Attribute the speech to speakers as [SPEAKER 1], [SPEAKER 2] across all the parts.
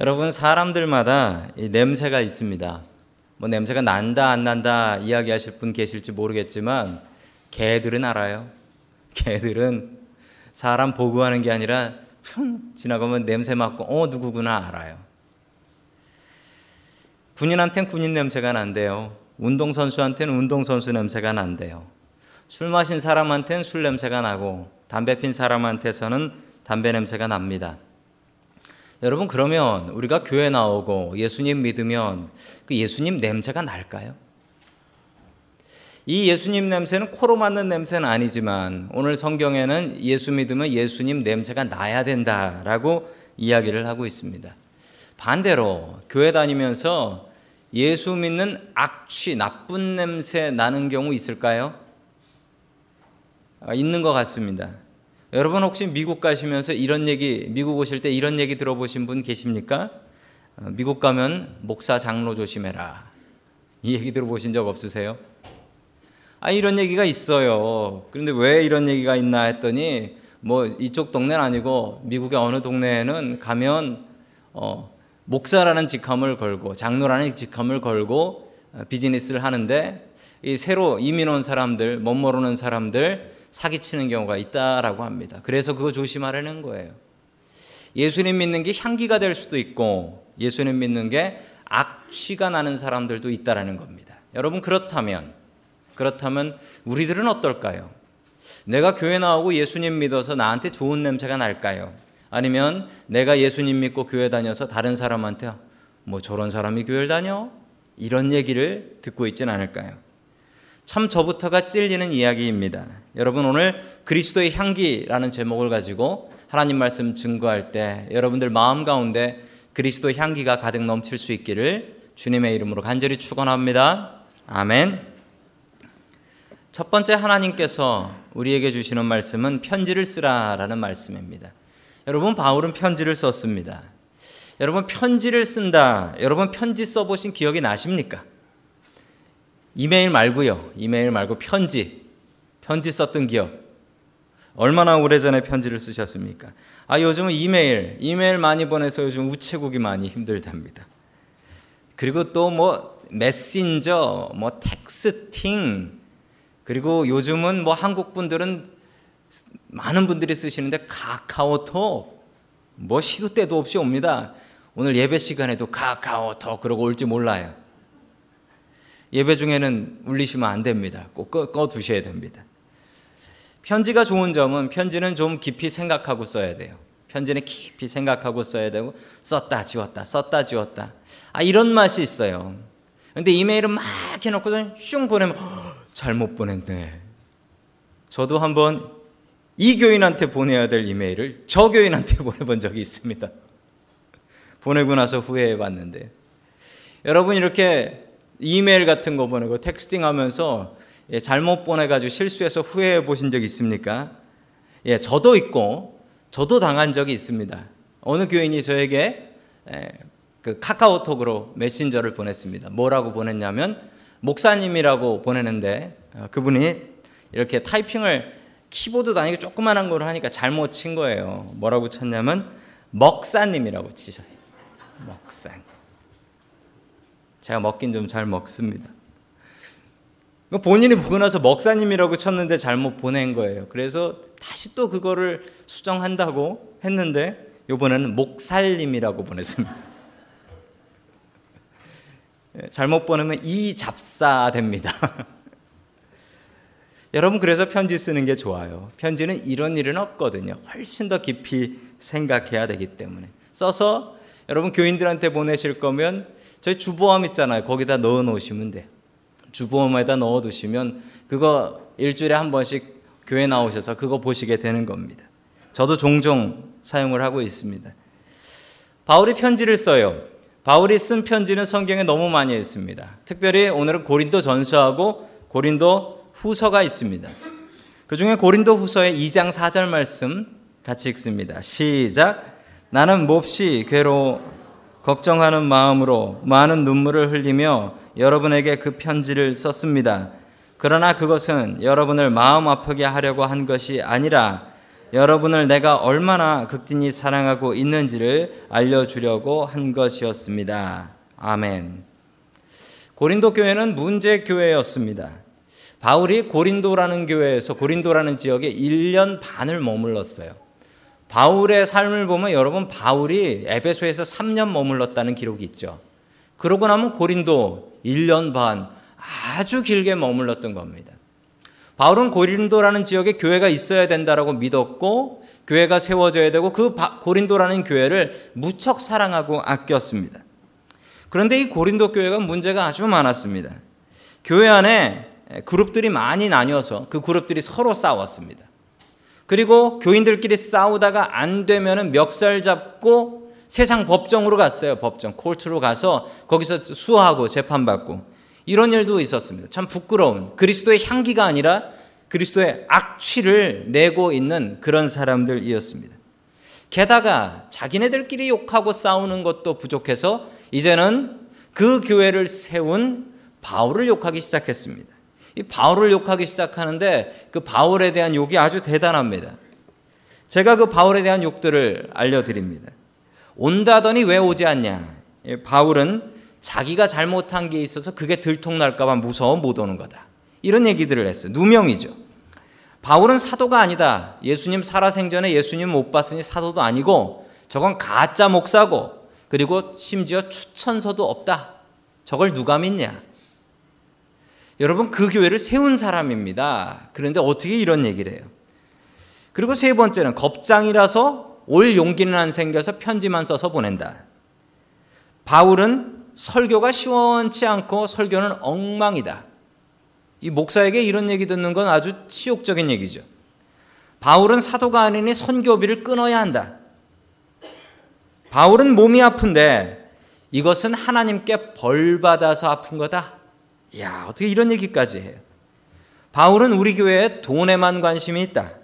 [SPEAKER 1] 여러분 사람들마다 냄새가 있습니다. 뭐 냄새가 난다 안 난다 이야기하실 분 계실지 모르겠지만 개들은 알아요. 개들은 사람 보고하는 게 아니라 뿅 지나가면 냄새 맡고 어 누구구나 알아요. 군인한텐 군인 냄새가 난대요. 운동선수한테는 운동선수 냄새가 난대요. 술 마신 사람한테는 술 냄새가 나고 담배 핀 사람한테서는 담배 냄새가 납니다. 여러분 그러면 우리가 교회 나오고 예수님 믿으면 그 예수님 냄새가 날까요? 이 예수님 냄새는 코로 맡는 냄새는 아니지만 오늘 성경에는 예수 믿으면 예수님 냄새가 나야 된다라고 이야기를 하고 있습니다. 반대로 교회 다니면서 예수 믿는 악취, 나쁜 냄새 나는 경우 있을까요? 아, 있는 것 같습니다. 여러분 혹시 미국 가시면서 이런 얘기, 미국 오실 때 이런 얘기 들어보신 분 계십니까? 어, 미국 가면 목사 장로 조심해라. 이 얘기 들어보신 적 없으세요? 아, 이런 얘기가 있어요. 그런데 왜 이런 얘기가 있나 했더니 뭐 이쪽 동네는 아니고 미국의 어느 동네에는 가면 어, 목사라는 직함을 걸고 장로라는 직함을 걸고 어, 비즈니스를 하는데 이 새로 이민 온 사람들, 못 모르는 사람들 사기치는 경우가 있다라고 합니다. 그래서 그거 조심하라는 거예요. 예수님 믿는 게 향기가 될 수도 있고 예수님 믿는 게 악취가 나는 사람들도 있다라는 겁니다. 여러분 그렇다면 그렇다면 우리들은 어떨까요? 내가 교회 나오고 예수님 믿어서 나한테 좋은 냄새가 날까요? 아니면 내가 예수님 믿고 교회 다녀서 다른 사람한테 뭐 저런 사람이 교회를 다녀? 이런 얘기를 듣고 있진 않을까요? 참 저부터가 찔리는 이야기입니다. 여러분 오늘 그리스도의 향기라는 제목을 가지고 하나님 말씀 증거할 때 여러분들 마음 가운데 그리스도의 향기가 가득 넘칠 수 있기를 주님의 이름으로 간절히 축원합니다. 아멘. 첫 번째 하나님께서 우리에게 주시는 말씀은 편지를 쓰라라는 말씀입니다. 여러분 바울은 편지를 썼습니다. 여러분 편지를 쓴다. 여러분 편지 써보신 기억이 나십니까? 이메일 말고요. 이메일 말고 편지. 편지 썼던 기억. 얼마나 오래전에 편지를 쓰셨습니까? 아, 요즘은 이메일, 이메일 많이 보내서 요즘 우체국이 많이 힘들답니다. 그리고 또 뭐 메신저, 뭐 텍스팅, 그리고 요즘은 뭐 한국 분들은 많은 분들이 쓰시는데 카카오톡, 뭐 시도 때도 없이 옵니다. 오늘 예배 시간에도 카카오톡 그러고 올지 몰라요. 예배 중에는 울리시면 안 됩니다. 꼭 꺼, 꺼 두셔야 됩니다. 편지가 좋은 점은 편지는 좀 깊이 생각하고 써야 돼요. 편지는 깊이 생각하고 써야 되고 썼다 지웠다 썼다 지웠다 아 이런 맛이 있어요. 근데 이메일은 막 해놓고 슝 보내면 잘못 보냈네. 저도 한번 이 교인한테 보내야 될 이메일을 저 교인한테 보내본 적이 있습니다. 보내고 나서 후회해 봤는데 여러분 이렇게 이메일 같은 거 보내고 텍스팅 하면서 예, 잘못 보내가지고 실수해서 후회해 보신 적 있습니까? 예, 저도 있고, 저도 당한 적이 있습니다. 어느 교인이 저에게 예, 그 카카오톡으로 메신저를 보냈습니다. 뭐라고 보냈냐면, 목사님이라고 보내는데, 어, 그분이 이렇게 타이핑을 키보드 다니고 조그만한 걸 하니까 잘못 친 거예요. 뭐라고 쳤냐면, 먹사님이라고 치셨어요. 먹사님. 제가 먹긴 좀 잘 먹습니다. 본인이 보고 나서 먹사님이라고 쳤는데 잘못 보낸 거예요. 그래서 다시 또 그거를 수정한다고 했는데 이번에는 목살님이라고 보냈습니다. 예, 잘못 보내면 이 잡사 됩니다. 여러분 그래서 편지 쓰는 게 좋아요. 편지는 이런 일은 없거든요. 훨씬 더 깊이 생각해야 되기 때문에 써서 여러분 교인들한테 보내실 거면 저희 주보함 있잖아요. 거기다 넣어 놓으시면 돼요. 주보함에다 넣어 두시면 그거 일주일에 한 번씩 교회 나오셔서 그거 보시게 되는 겁니다. 저도 종종 사용을 하고 있습니다. 바울이 편지를 써요. 바울이 쓴 편지는 성경에 너무 많이 있습니다. 특별히 오늘은 고린도 전서하고 고린도 후서가 있습니다. 그 중에 고린도 후서의 2장 4절 말씀 같이 읽습니다. 시작. 나는 몹시 괴로 걱정하는 마음으로 많은 눈물을 흘리며 여러분에게 그 편지를 썼습니다. 그러나 그것은 여러분을 마음 아프게 하려고 한 것이 아니라 여러분을 내가 얼마나 극진히 사랑하고 있는지를 알려주려고 한 것이었습니다. 아멘. 고린도 교회는 문제 교회였습니다. 바울이 고린도라는 교회에서 고린도라는 지역에 1년 반을 머물렀어요. 바울의 삶을 보면 여러분 바울이 에베소에서 3년 머물렀다는 기록이 있죠. 그러고 나면 고린도 1년 반 아주 길게 머물렀던 겁니다. 바울은 고린도라는 지역에 교회가 있어야 된다라고 믿었고 교회가 세워져야 되고 그 고린도라는 교회를 무척 사랑하고 아꼈습니다. 그런데 이 고린도 교회가 문제가 아주 많았습니다. 교회 안에 그룹들이 많이 나뉘어서 그 그룹들이 서로 싸웠습니다. 그리고 교인들끼리 싸우다가 안 되면은 멱살 잡고 세상 법정으로 갔어요. 법정 콜트로 가서 거기서 수하고 재판받고 이런 일도 있었습니다. 참 부끄러운 그리스도의 향기가 아니라 그리스도의 악취를 내고 있는 그런 사람들이었습니다. 게다가 자기네들끼리 욕하고 싸우는 것도 부족해서 이제는 그 교회를 세운 바울을 욕하기 시작했습니다. 이 바울을 욕하기 시작하는데 그 바울에 대한 욕이 아주 대단합니다. 제가 그 바울에 대한 욕들을 알려드립니다. 온다더니 왜 오지 않냐? 바울은 자기가 잘못한 게 있어서 그게 들통날까봐 무서워 못 오는 거다. 이런 얘기들을 했어요. 누명이죠. 바울은 사도가 아니다. 예수님 살아생전에 예수님 못 봤으니 사도도 아니고 저건 가짜 목사고 그리고 심지어 추천서도 없다. 저걸 누가 믿냐? 여러분 그 교회를 세운 사람입니다. 그런데 어떻게 이런 얘기를 해요? 그리고 세 번째는 겁장이라서 올 용기는 안 생겨서 편지만 써서 보낸다. 바울은 설교가 시원치 않고 설교는 엉망이다. 이 목사에게 이런 얘기 듣는 건 아주 치욕적인 얘기죠. 바울은 사도가 아니니 선교비를 끊어야 한다. 바울은 몸이 아픈데 이것은 하나님께 벌 받아서 아픈 거다. 야, 어떻게 이런 얘기까지 해요? 바울은 우리 교회에 돈에만 관심이 있다.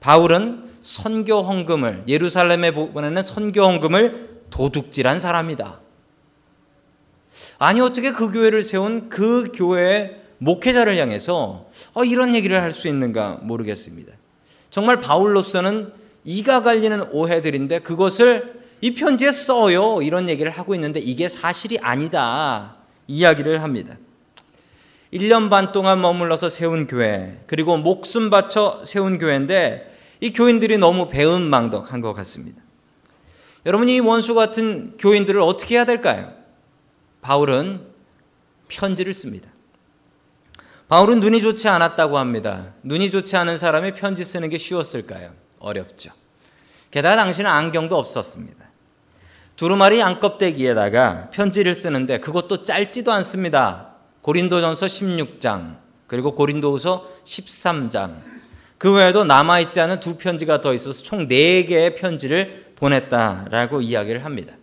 [SPEAKER 1] 바울은 선교 헌금을 예루살렘에 보내는 선교 헌금을 도둑질한 사람이다. 아니 어떻게 그 교회를 세운 그 교회의 목회자를 향해서 어, 이런 얘기를 할 수 있는가 모르겠습니다. 정말 바울로서는 이가 갈리는 오해들인데 그것을 이 편지에 써요. 이런 얘기를 하고 있는데 이게 사실이 아니다. 이야기를 합니다. 1년 반 동안 머물러서 세운 교회, 그리고 목숨 바쳐 세운 교회인데 이 교인들이 너무 배은망덕한 것 같습니다. 여러분, 이 원수 같은 교인들을 어떻게 해야 될까요? 바울은 편지를 씁니다. 바울은 눈이 좋지 않았다고 합니다. 눈이 좋지 않은 사람이 편지 쓰는 게 쉬웠을까요? 어렵죠. 게다가 당신은 안경도 없었습니다. 두루마리 양껍데기에다가 편지를 쓰는데 그것도 짧지도 않습니다. 고린도전서 16장 그리고 고린도후서 13장 그 외에도 남아있지 않은 두 편지가 더 있어서 총 4개의 편지를 보냈다라고 이야기를 합니다.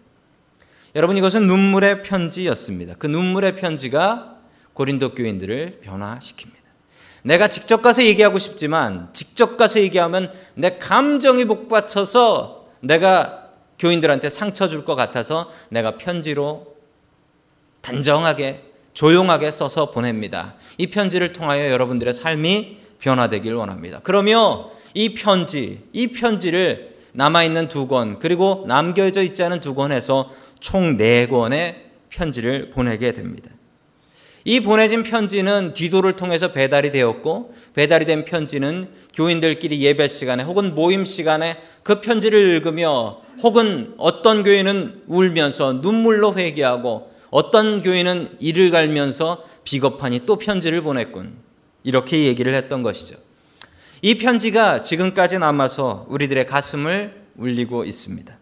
[SPEAKER 1] 여러분 이것은 눈물의 편지였습니다. 그 눈물의 편지가 고린도 교인들을 변화시킵니다. 내가 직접 가서 얘기하고 싶지만 직접 가서 얘기하면 내 감정이 복받쳐서 내가 교인들한테 상처 줄 것 같아서 내가 편지로 단정하게 조용하게 써서 보냅니다. 이 편지를 통하여 여러분들의 삶이 변화되길 원합니다. 그러며 이 편지, 이 편지를 남아있는 두 권, 그리고 남겨져 있지 않은 두 권에서 총 네 권의 편지를 보내게 됩니다. 이 보내진 편지는 디도를 통해서 배달이 되었고 배달이 된 편지는 교인들끼리 예배 시간에 혹은 모임 시간에 그 편지를 읽으며 혹은 어떤 교인은 울면서 눈물로 회개하고 어떤 교인은 이를 갈면서 비겁하니 또 편지를 보냈군. 이렇게 얘기를 했던 것이죠. 이 편지가 지금까지 남아서 우리들의 가슴을 울리고 있습니다.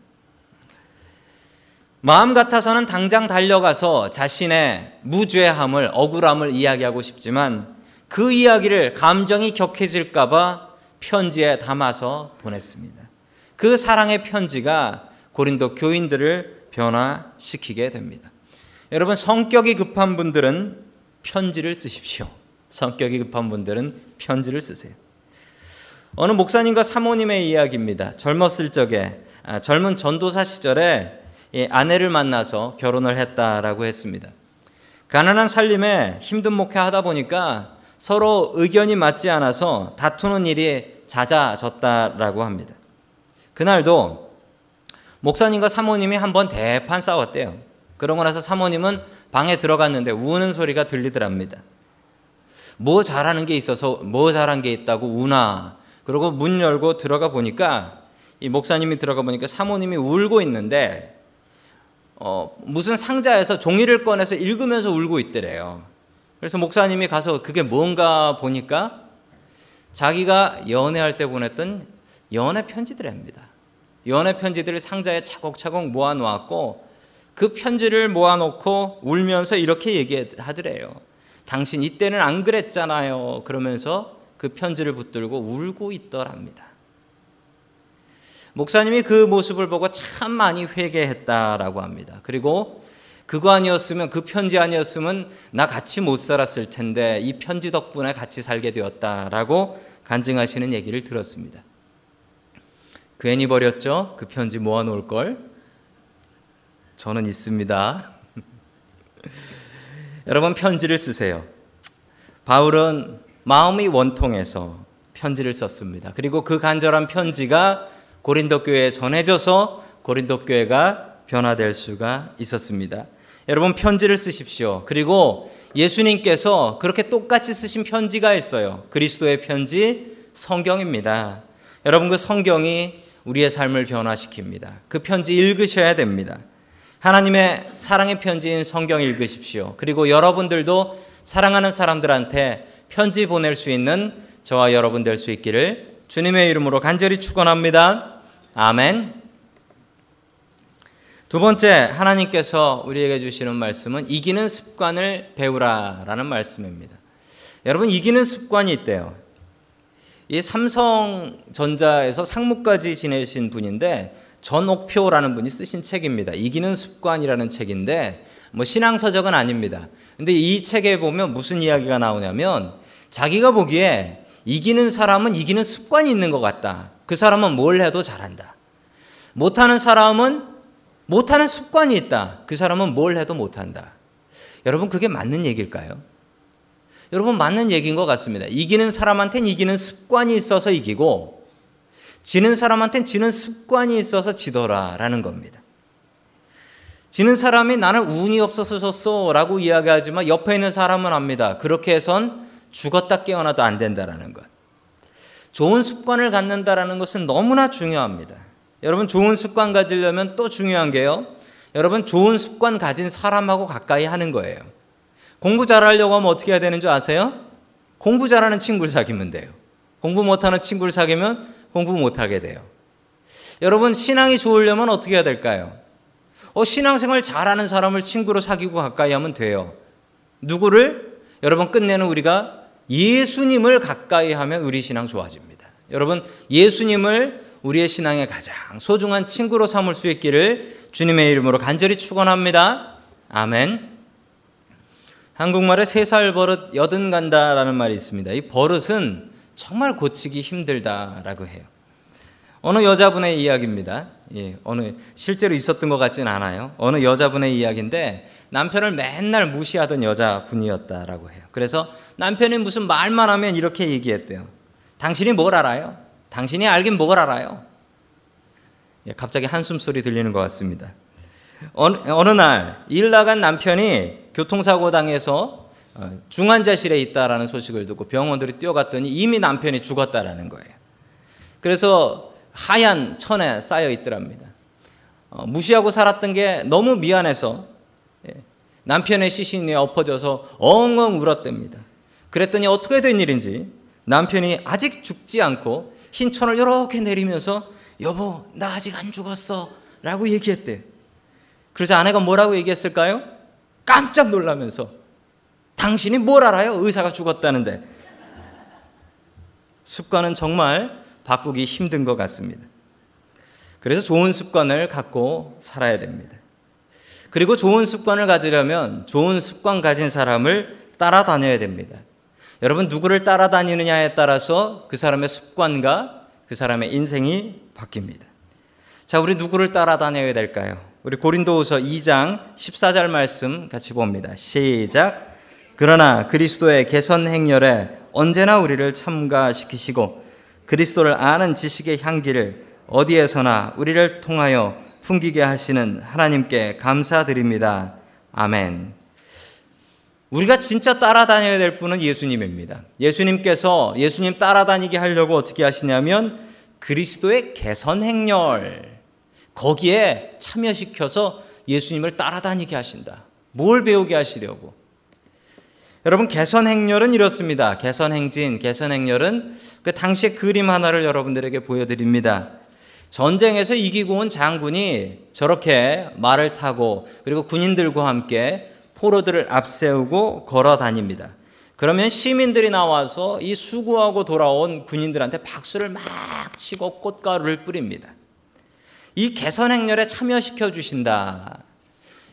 [SPEAKER 1] 마음 같아서는 당장 달려가서 자신의 무죄함을, 억울함을 이야기하고 싶지만 그 이야기를 감정이 격해질까봐 편지에 담아서 보냈습니다. 그 사랑의 편지가 고린도 교인들을 변화시키게 됩니다. 여러분, 성격이 급한 분들은 편지를 쓰십시오. 성격이 급한 분들은 편지를 쓰세요. 어느 목사님과 사모님의 이야기입니다. 젊었을 적에, 아, 젊은 전도사 시절에 아내를 만나서 결혼을 했다라고 했습니다. 가난한 살림에 힘든 목회 하다 보니까 서로 의견이 맞지 않아서 다투는 일이 잦아졌다라고 합니다. 그날도 목사님과 사모님이 한번 대판 싸웠대요. 그러고 나서 사모님은 방에 들어갔는데 우는 소리가 들리더랍니다. 뭐 잘하는 게 있어서 뭐 잘한 게 있다고 우나. 그리고 문 열고 들어가 보니까 이 목사님이 들어가 보니까 사모님이 울고 있는데 어, 무슨 상자에서 종이를 꺼내서 읽으면서 울고 있더래요. 그래서 목사님이 가서 그게 뭔가 보니까 자기가 연애할 때 보냈던 연애 편지들입니다. 연애 편지들을 상자에 차곡차곡 모아놓았고 그 편지를 모아놓고 울면서 이렇게 얘기하더래요. 당신 이때는 안 그랬잖아요. 그러면서 그 편지를 붙들고 울고 있더랍니다. 목사님이 그 모습을 보고 참 많이 회개했다라고 합니다. 그리고 그거 아니었으면 그 편지 아니었으면 나 같이 못 살았을 텐데 이 편지 덕분에 같이 살게 되었다라고 간증하시는 얘기를 들었습니다. 괜히 버렸죠? 그 편지 모아 놓을 걸. 저는 있습니다. 여러분 편지를 쓰세요. 바울은 마음이 원통해서 편지를 썼습니다. 그리고 그 간절한 편지가 고린도 교회에 전해져서 고린도 교회가 변화될 수가 있었습니다. 여러분 편지를 쓰십시오. 그리고 예수님께서 그렇게 똑같이 쓰신 편지가 있어요. 그리스도의 편지 성경입니다. 여러분 그 성경이 우리의 삶을 변화시킵니다. 그 편지 읽으셔야 됩니다. 하나님의 사랑의 편지인 성경 읽으십시오. 그리고 여러분들도 사랑하는 사람들한테 편지 보낼 수 있는 저와 여러분 될 수 있기를 주님의 이름으로 간절히 축원합니다. 아멘. 두 번째 하나님께서 우리에게 주시는 말씀은 이기는 습관을 배우라라는 말씀입니다. 여러분 이기는 습관이 있대요. 이 삼성전자에서 상무까지 지내신 분인데 전옥표라는 분이 쓰신 책입니다. 이기는 습관이라는 책인데 뭐 신앙 서적은 아닙니다. 근데 이 책에 보면 무슨 이야기가 나오냐면 자기가 보기에 이기는 사람은 이기는 습관이 있는 것 같다. 그 사람은 뭘 해도 잘한다. 못하는 사람은 못하는 습관이 있다. 그 사람은 뭘 해도 못한다. 여러분, 그게 맞는 얘기일까요? 여러분, 맞는 얘기인 것 같습니다. 이기는 사람한테는 이기는 습관이 있어서 이기고, 지는 사람한테는 지는 습관이 있어서 지더라라는 겁니다. 지는 사람이 나는 운이 없어서 졌어 라고 이야기하지만 옆에 있는 사람은 압니다. 그렇게 해선 죽었다 깨어나도 안 된다라는 것. 좋은 습관을 갖는다라는 것은 너무나 중요합니다. 여러분 좋은 습관 가지려면 또 중요한 게요. 여러분 좋은 습관 가진 사람하고 가까이 하는 거예요. 공부 잘하려고 하면 어떻게 해야 되는 줄 아세요? 공부 잘하는 친구를 사귀면 돼요. 공부 못하는 친구를 사귀면 공부 못하게 돼요. 여러분 신앙이 좋으려면 어떻게 해야 될까요? 어, 신앙생활 잘하는 사람을 친구로 사귀고 가까이 하면 돼요. 누구를? 여러분 끝내는 우리가 예수님을 가까이 하면 우리 신앙 좋아집니다. 여러분 예수님을 우리의 신앙의 가장 소중한 친구로 삼을 수 있기를 주님의 이름으로 간절히 축원합니다. 아멘. 한국말에 세 살 버릇 여든 간다라는 말이 있습니다. 이 버릇은 정말 고치기 힘들다라고 해요. 어느 여자분의 이야기입니다. 예, 어느 실제로 있었던 것 같진 않아요. 어느 여자분의 이야기인데 남편을 맨날 무시하던 여자분이었다라고 해요. 그래서 남편이 무슨 말만 하면 이렇게 얘기했대요. 당신이 뭘 알아요? 당신이 알긴 뭘 알아요? 예, 갑자기 한숨 소리 들리는 것 같습니다. 어느, 어느 날 일 나간 남편이 교통사고 당해서 어, 중환자실에 있다라는 소식을 듣고 병원들이 뛰어갔더니 이미 남편이 죽었다라는 거예요. 그래서 하얀 천에 쌓여 있더랍니다. 어, 무시하고 살았던 게 너무 미안해서 예, 남편의 시신에 엎어져서 엉엉 울었답니다. 그랬더니 어떻게 된 일인지 남편이 아직 죽지 않고 흰 천을 이렇게 내리면서 여보 나 아직 안 죽었어 라고 얘기했대 그래서 아내가 뭐라고 얘기했을까요? 깜짝 놀라면서 당신이 뭘 알아요? 의사가 죽었다는데 습관은 정말 바꾸기 힘든 것 같습니다. 그래서 좋은 습관을 갖고 살아야 됩니다. 그리고 좋은 습관을 가지려면 좋은 습관 가진 사람을 따라다녀야 됩니다. 여러분 누구를 따라다니느냐에 따라서 그 사람의 습관과 그 사람의 인생이 바뀝니다. 자, 우리 누구를 따라다녀야 될까요? 우리 고린도후서 2장 14절 말씀 같이 봅니다. 시작. 그러나 그리스도의 개선 행렬에 언제나 우리를 참가시키시고 그리스도를 아는 지식의 향기를 어디에서나 우리를 통하여 풍기게 하시는 하나님께 감사드립니다. 아멘. 우리가 진짜 따라다녀야 될 분은 예수님입니다. 예수님께서 예수님 따라다니게 하려고 어떻게 하시냐면 그리스도의 개선 행렬 거기에 참여시켜서 예수님을 따라다니게 하신다. 뭘 배우게 하시려고? 여러분 개선 행렬은 이렇습니다. 개선 행진, 개선 행렬은 그 당시의 그림 하나를 여러분들에게 보여드립니다. 전쟁에서 이기고 온 장군이 저렇게 말을 타고 그리고 군인들과 함께 포로들을 앞세우고 걸어 다닙니다. 그러면 시민들이 나와서 이 수고하고 돌아온 군인들한테 박수를 막 치고 꽃가루를 뿌립니다. 이 개선 행렬에 참여시켜 주신다.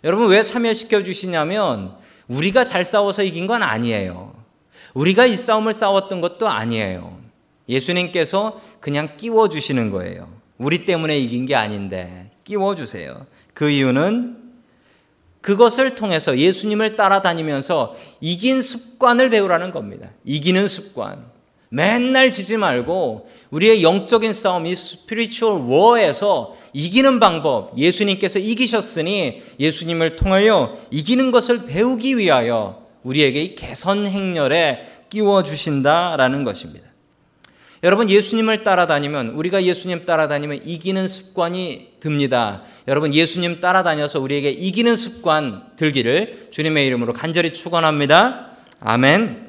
[SPEAKER 1] 여러분 왜 참여시켜 주시냐면 우리가 잘 싸워서 이긴 건 아니에요. 우리가 이 싸움을 싸웠던 것도 아니에요. 예수님께서 그냥 끼워 주시는 거예요. 우리 때문에 이긴 게 아닌데 끼워 주세요. 그 이유는 그것을 통해서 예수님을 따라다니면서 이긴 습관을 배우라는 겁니다. 이기는 습관. 맨날 지지 말고 우리의 영적인 싸움, 이 spiritual war에서 이기는 방법, 예수님께서 이기셨으니 예수님을 통하여 이기는 것을 배우기 위하여 우리에게 이 개선 행렬에 끼워 주신다라는 것입니다. 여러분 예수님을 따라다니면 우리가 예수님 따라다니면 이기는 습관이 듭니다. 여러분 예수님 따라다녀서 우리에게 이기는 습관 들기를 주님의 이름으로 간절히 축원합니다. 아멘.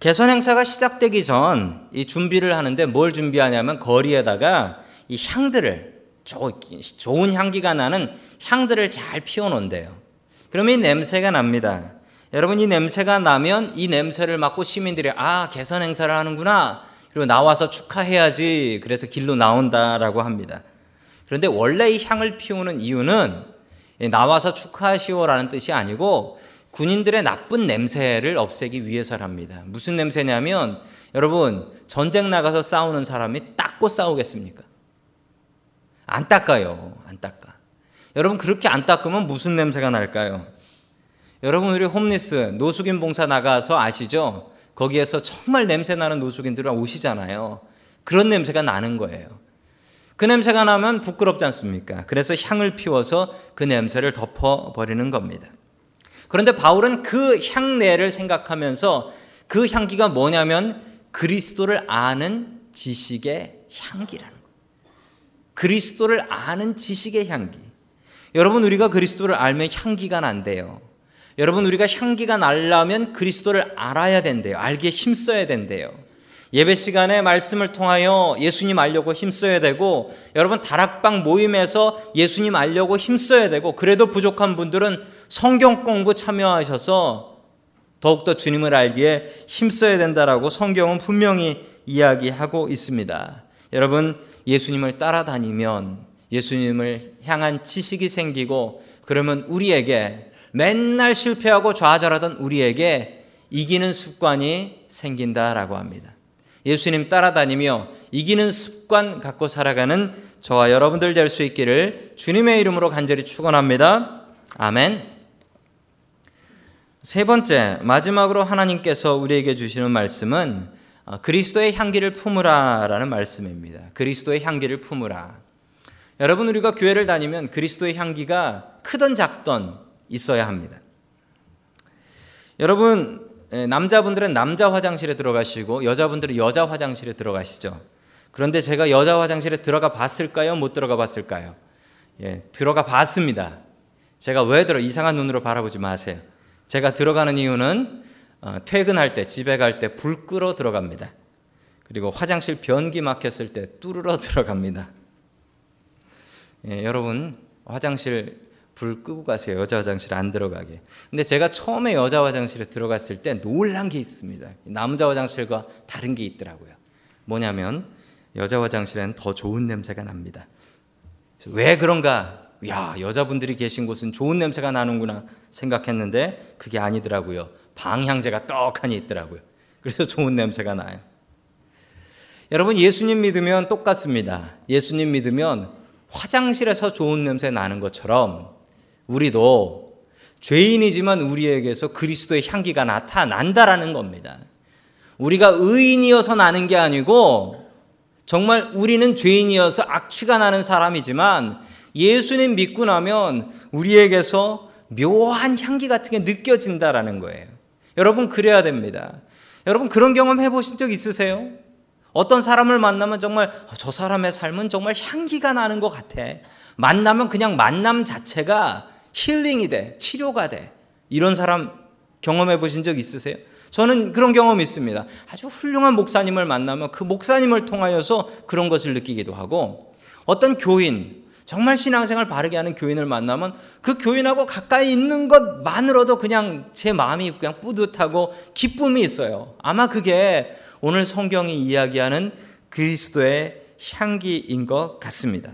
[SPEAKER 1] 개선 행사가 시작되기 전 이 준비를 하는데 뭘 준비하냐면 거리에다가 이 향들을 좋은 향기가 나는 향들을 잘 피워 놓은대요. 그러면 이 냄새가 납니다. 여러분 이 냄새가 나면 이 냄새를 맡고 시민들이 아 개선 행사를 하는구나 그리고 나와서 축하해야지 그래서 길로 나온다라고 합니다. 그런데 원래 이 향을 피우는 이유는 나와서 축하하시오라는 뜻이 아니고 군인들의 나쁜 냄새를 없애기 위해서랍니다. 무슨 냄새냐면 여러분 전쟁 나가서 싸우는 사람이 닦고 싸우겠습니까? 안 닦아요. 안 닦아. 여러분 그렇게 안 닦으면 무슨 냄새가 날까요? 여러분 우리 홈리스 노숙인 봉사 나가서 아시죠? 거기에서 정말 냄새 나는 노숙인들은 오시잖아요. 그런 냄새가 나는 거예요. 그 냄새가 나면 부끄럽지 않습니까? 그래서 향을 피워서 그 냄새를 덮어 버리는 겁니다. 그런데 바울은 그 향내를 생각하면서 그 향기가 뭐냐면 그리스도를 아는 지식의 향기라는 거예요. 그리스도를 아는 지식의 향기. 여러분 우리가 그리스도를 알면 향기가 난대요. 여러분 우리가 향기가 날려면 그리스도를 알아야 된대요. 알기에 힘써야 된대요. 예배 시간에 말씀을 통하여 예수님 알려고 힘써야 되고 여러분 다락방 모임에서 예수님 알려고 힘써야 되고 그래도 부족한 분들은 성경 공부 참여하셔서 더욱더 주님을 알기에 힘써야 된다라고 성경은 분명히 이야기하고 있습니다. 여러분 예수님을 따라다니면 예수님을 향한 지식이 생기고 그러면 우리에게 맨날 실패하고 좌절하던 우리에게 이기는 습관이 생긴다라고 합니다. 예수님 따라다니며 이기는 습관 갖고 살아가는 저와 여러분들 될 수 있기를 주님의 이름으로 간절히 축원합니다. 아멘. 세 번째 마지막으로 하나님께서 우리에게 주시는 말씀은 어, 그리스도의 향기를 품으라라는 말씀입니다. 그리스도의 향기를 품으라. 여러분 우리가 교회를 다니면 그리스도의 향기가 크던 작던 있어야 합니다. 여러분 남자분들은 남자 화장실에 들어가시고 여자분들은 여자 화장실에 들어가시죠. 그런데 제가 여자 화장실에 들어가 봤을까요? 못 들어가 봤을까요? 예, 들어가 봤습니다. 제가 왜 들어 이상한 눈으로 바라보지 마세요. 제가 들어가는 이유는 어, 퇴근할 때 집에 갈 때 불 끄러 들어갑니다. 그리고 화장실 변기 막혔을 때 뚫으러 들어갑니다. 예, 여러분 화장실 불 끄고 가세요. 여자 화장실 안 들어가게. 근데 제가 처음에 여자 화장실에 들어갔을 때 놀란 게 있습니다. 남자 화장실과 다른 게 있더라고요. 뭐냐면 여자 화장실에는 더 좋은 냄새가 납니다. 왜 그런가? 야, 여자분들이 계신 곳은 좋은 냄새가 나는구나 생각했는데 그게 아니더라고요. 방향제가 떡하니 있더라고요. 그래서 좋은 냄새가 나요. 여러분 예수님 믿으면 똑같습니다. 예수님 믿으면 화장실에서 좋은 냄새 나는 것처럼 우리도 죄인이지만 우리에게서 그리스도의 향기가 나타난다라는 겁니다. 우리가 의인이어서 나는 게 아니고 정말 우리는 죄인이어서 악취가 나는 사람이지만 예수님 믿고 나면 우리에게서 묘한 향기 같은 게 느껴진다라는 거예요. 여러분 그래야 됩니다. 여러분 그런 경험 해보신 적 있으세요? 어떤 사람을 만나면 정말 어, 저 사람의 삶은 정말 향기가 나는 것 같아. 만나면 그냥 만남 자체가 힐링이 돼, 치료가 돼. 이런 사람 경험해 보신 적 있으세요? 저는 그런 경험이 있습니다. 아주 훌륭한 목사님을 만나면 그 목사님을 통하여서 그런 것을 느끼기도 하고 어떤 교인, 정말 신앙생활 바르게 하는 교인을 만나면 그 교인하고 가까이 있는 것만으로도 그냥 제 마음이 그냥 뿌듯하고 기쁨이 있어요. 아마 그게 오늘 성경이 이야기하는 그리스도의 향기인 것 같습니다.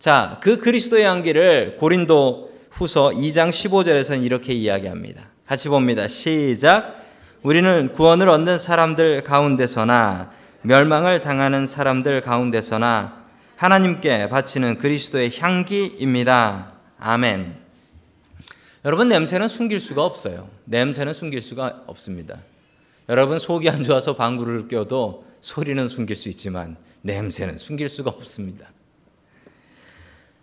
[SPEAKER 1] 자, 그 그리스도의 향기를 고린도 후서 2장 15절에서는 이렇게 이야기합니다. 같이 봅니다. 시작. 우리는 구원을 얻는 사람들 가운데서나 멸망을 당하는 사람들 가운데서나 하나님께 바치는 그리스도의 향기입니다. 아멘. 여러분 냄새는 숨길 수가 없어요. 냄새는 숨길 수가 없습니다. 여러분 속이 안 좋아서 방구를 껴도 소리는 숨길 수 있지만 냄새는 숨길 수가 없습니다.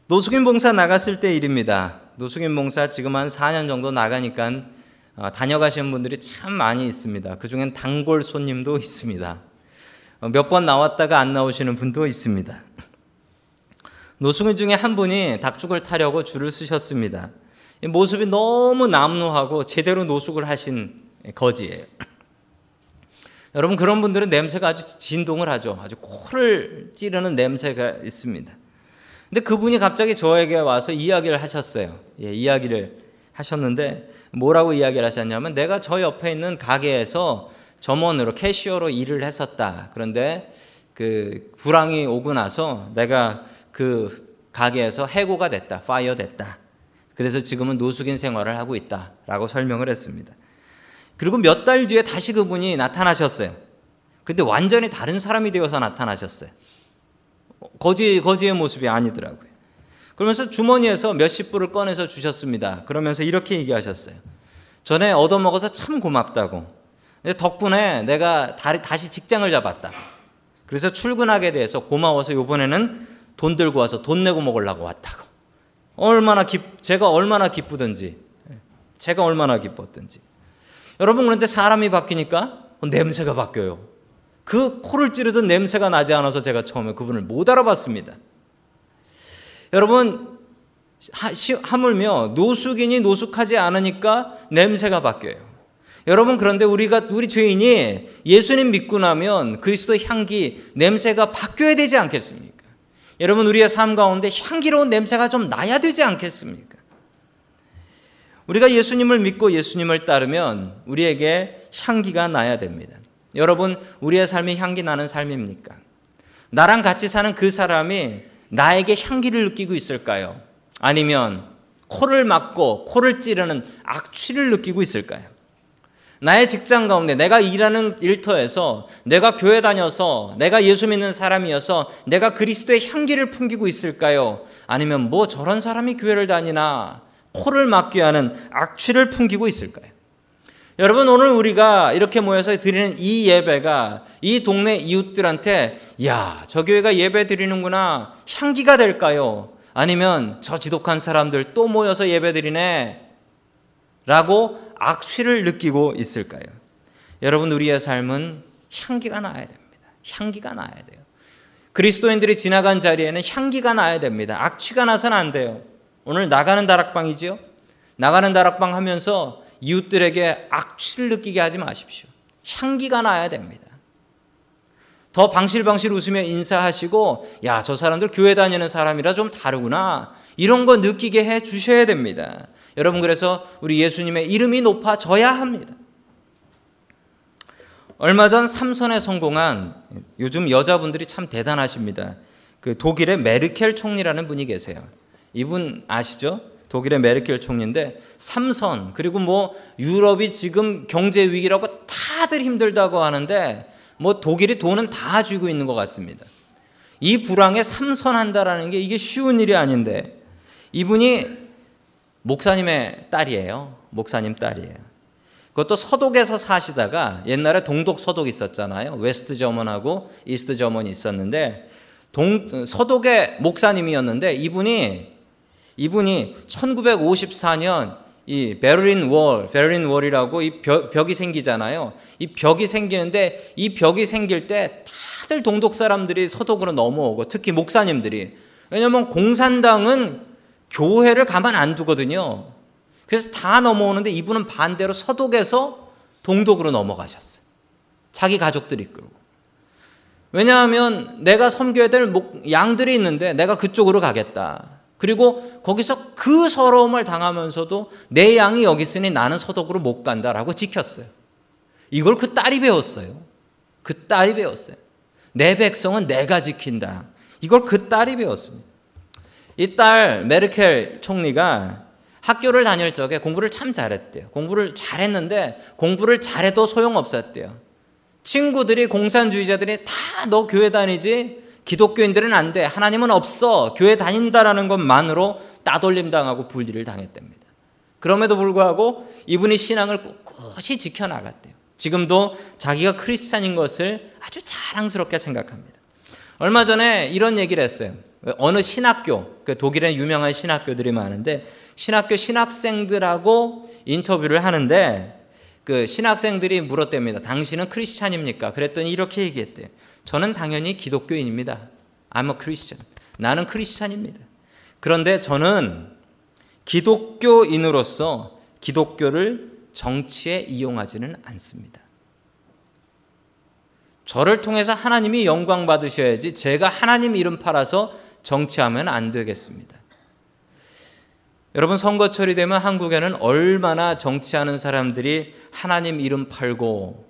[SPEAKER 1] 노숙인 봉사 나갔을 때 일입니다. 노숙인 봉사 지금 한 4년 정도 나가니까 어, 다녀가시는 분들이 참 많이 있습니다. 그 중엔 단골 손님도 있습니다. 어, 몇번 나왔다가 안 나오시는 분도 있습니다. 노숙인 중에 한 분이 닭죽을 타려고 줄을 쓰셨습니다. 모습이 너무 남루하고 제대로 노숙을 하신 거지예요. 여러분 그런 분들은 냄새가 아주 진동을 하죠. 아주 코를 찌르는 냄새가 있습니다. 근데 그분이 갑자기 저에게 와서 이야기를 하셨어요. 예, 이야기를 하셨는데 뭐라고 이야기를 하셨냐면 내가 저 옆에 있는 가게에서 점원으로 cashier로 일을 했었다. 그런데 그 불황이 오고 나서 내가 그 가게에서 해고가 됐다. fire 됐다. 그래서 지금은 노숙인 생활을 하고 있다라고 설명을 했습니다. 그리고 몇 달 뒤에 다시 그분이 나타나셨어요. 근데 완전히 다른 사람이 되어서 나타나셨어요. 거지 거지의 모습이 아니더라고요. 그러면서 주머니에서 몇십 불을 꺼내서 주셨습니다. 그러면서 이렇게 얘기하셨어요. 전에 얻어먹어서 참 고맙다고. 덕분에 내가 다시 직장을 잡았다. 그래서 출근하게 돼서 고마워서 이번에는 돈 들고 와서 돈 내고 먹으려고 왔다고. 얼마나 기, 제가 얼마나 기쁘든지, 제가 얼마나 기뻤든지. 여러분 그런데 사람이 바뀌니까 냄새가 바뀌어요. 그 코를 찌르던 냄새가 나지 않아서 제가 처음에 그분을 못 알아봤습니다. 여러분 하물며 노숙인이 노숙하지 않으니까 냄새가 바뀌어요. 여러분 그런데 우리가 우리 죄인이 예수님 믿고 나면 그리스도 향기 냄새가 바뀌어야 되지 않겠습니까? 여러분 우리의 삶 가운데 향기로운 냄새가 좀 나야 되지 않겠습니까? 우리가 예수님을 믿고 예수님을 따르면 우리에게 향기가 나야 됩니다. 여러분 우리의 삶이 향기 나는 삶입니까? 나랑 같이 사는 그 사람이 나에게 향기를 느끼고 있을까요? 아니면 코를 막고 코를 찌르는 악취를 느끼고 있을까요? 나의 직장 가운데 내가 일하는 일터에서 내가 교회 다녀서 내가 예수 믿는 사람이어서 내가 그리스도의 향기를 풍기고 있을까요? 아니면 뭐 저런 사람이 교회를 다니나 코를 막게 하는 악취를 풍기고 있을까요? 여러분 오늘 우리가 이렇게 모여서 드리는 이 예배가 이 동네 이웃들한테 야, 저 교회가 예배 드리는구나 향기가 될까요? 아니면 저 지독한 사람들 또 모여서 예배 드리네 라고 악취를 느끼고 있을까요? 여러분 우리의 삶은 향기가 나야 됩니다. 향기가 나야 돼요. 그리스도인들이 지나간 자리에는 향기가 나야 됩니다. 악취가 나서는 안 돼요. 오늘 나가는 다락방이지요. 나가는 다락방 하면서 이웃들에게 악취를 느끼게 하지 마십시오. 향기가 나야 됩니다. 더 방실방실 웃으며 인사하시고, 야, 저 사람들 교회 다니는 사람이라 좀 다르구나. 이런 거 느끼게 해 주셔야 됩니다. 여러분, 그래서 우리 예수님의 이름이 높아져야 합니다. 얼마 전 삼선에 성공한 요즘 여자분들이 참 대단하십니다. 그 독일의 메르켈 총리라는 분이 계세요. 이분 아시죠? 독일의 메르켈 총리인데 삼선 그리고 뭐 유럽이 지금 경제 위기라고 다들 힘들다고 하는데 뭐 독일이 돈은 다 쥐고 있는 것 같습니다. 이 불황에 삼선한다라는 게 이게 쉬운 일이 아닌데 이분이 목사님의 딸이에요. 목사님 딸이에요. 그것도 서독에서 사시다가 옛날에 동독 서독 있었잖아요. West German하고 East German이 있었는데 동 서독의 목사님이었는데 이분이 이분이 1954년 이 Berlin Wall, Berlin Wall이라고 이 벽, 벽이 생기잖아요. 이 벽이 생기는데 이 벽이 생길 때 다들 동독 사람들이 서독으로 넘어오고 특히 목사님들이 왜냐면 공산당은 교회를 가만 안 두거든요. 그래서 다 넘어오는데 이분은 반대로 서독에서 동독으로 넘어가셨어요. 자기 가족들 이끌고. 왜냐하면 내가 섬겨야 될 양들이 있는데 내가 그쪽으로 가겠다. 그리고 거기서 그 서러움을 당하면서도 내 양이 여기 있으니 나는 서독으로 못 간다라고 지켰어요. 이걸 그 딸이 배웠어요. 그 딸이 배웠어요. 내 백성은 내가 지킨다. 이걸 그 딸이 배웠습니다. 이 딸 메르켈 총리가 학교를 다닐 적에 공부를 참 잘했대요. 공부를 잘했는데 공부를 잘해도 소용없었대요. 친구들이 공산주의자들이 다 너 교회 다니지 기독교인들은 안 돼. 하나님은 없어. 교회 다닌다라는 것만으로 따돌림 당하고 분리를 당했답니다. 그럼에도 불구하고 이분이 신앙을 꿋꿋이 지켜나갔대요. 지금도 자기가 크리스찬인 것을 아주 자랑스럽게 생각합니다. 얼마 전에 이런 얘기를 했어요. 어느 신학교, 그 독일에 유명한 신학교들이 많은데 신학교 신학생들하고 인터뷰를 하는데 그 신학생들이 물었답니다. 당신은 크리스찬입니까? 그랬더니 이렇게 얘기했대요. 저는 당연히 기독교인입니다. I'm a Christian. 나는 크리스찬입니다. 그런데 저는 기독교인으로서 기독교를 정치에 이용하지는 않습니다. 저를 통해서 하나님이 영광 받으셔야지 제가 하나님 이름 팔아서 정치하면 안 되겠습니다. 여러분 선거철이 되면 한국에는 얼마나 정치하는 사람들이 하나님 이름 팔고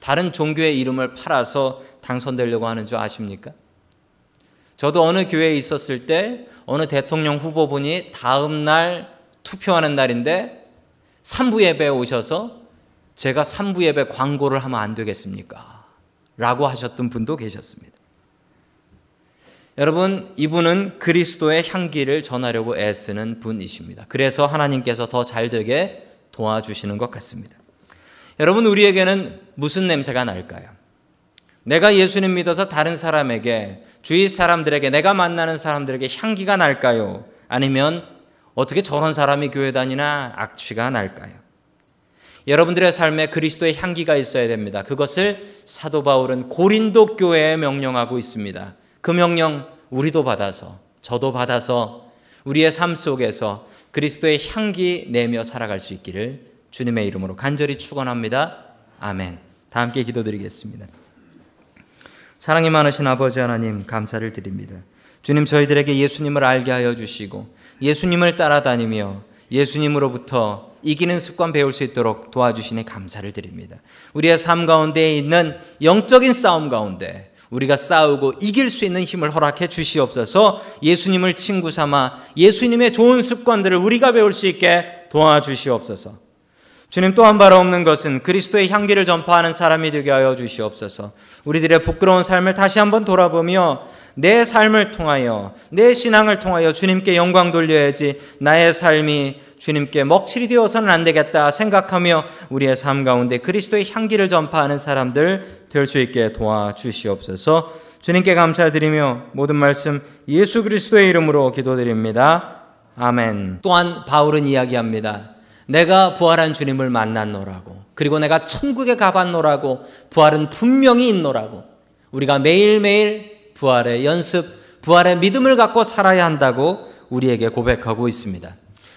[SPEAKER 1] 다른 종교의 이름을 팔아서 당선되려고 하는 줄 아십니까? 저도 어느 교회에 있었을 때 어느 대통령 후보분이 다음 날 투표하는 날인데 3부 예배에 오셔서 제가 3부 예배 광고를 하면 안 되겠습니까? 라고 하셨던 분도 계셨습니다. 여러분, 이분은 그리스도의 향기를 전하려고 애쓰는 분이십니다. 그래서 하나님께서 더 잘 되게 도와주시는 것 같습니다. 여러분, 우리에게는 무슨 냄새가 날까요? 내가 예수님 믿어서 다른 사람에게, 주위 사람들에게, 내가 만나는 사람들에게 향기가 날까요? 아니면 어떻게 저런 사람이 교회 다니나 악취가 날까요? 여러분들의 삶에 그리스도의 향기가 있어야 됩니다. 그것을 사도 바울은 고린도 교회에 명령하고 있습니다. 그 명령 우리도 받아서 저도 받아서 우리의 삶 속에서 그리스도의 향기 내며 살아갈 수 있기를 주님의 이름으로 간절히 축원합니다. 아멘. 다 함께 기도드리겠습니다. 사랑이 많으신 아버지 하나님 감사를 드립니다. 주님 저희들에게 예수님을 알게 하여 주시고 예수님을 따라다니며 예수님으로부터 이기는 습관 배울 수 있도록 도와주시니 감사를 드립니다. 우리의 삶 가운데 있는 영적인 싸움 가운데 우리가 싸우고 이길 수 있는 힘을 허락해 주시옵소서. 예수님을 친구 삼아 예수님의 좋은 습관들을 우리가 배울 수 있게 도와주시옵소서. 주님 또한 바라 없는 것은 그리스도의 향기를 전파하는 사람이 되게 하여 주시옵소서. 우리들의 부끄러운 삶을 다시 한번 돌아보며 내 삶을 통하여 내 신앙을 통하여 주님께 영광 돌려야지 나의 삶이 주님께 먹칠이 되어서는 안 되겠다 생각하며 우리의 삶 가운데 그리스도의 향기를 전파하는 사람들 될 수 있게 도와주시옵소서. 주님께 감사드리며 모든 말씀 예수 그리스도의 이름으로 기도드립니다. 아멘. 또한 바울은 이야기합니다. 내가 부활한 주님을 만났노라고. 그리고 내가 천국에 가봤노라고. 부활은 분명히 있노라고. 우리가 매일매일 부활의 연습, 부활의 믿음을 갖고 살아야 한다고 우리에게 고백하고 있습니다.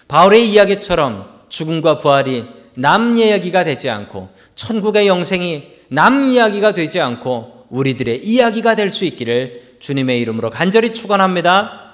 [SPEAKER 1] 바울의 이야기처럼 죽음과 부활이 남 이야기가 되지 않고 천국의 영생이 남 이야기가 되지 않고 우리들의 이야기가 될 수 있기를 주님의 이름으로 간절히 축원합니다.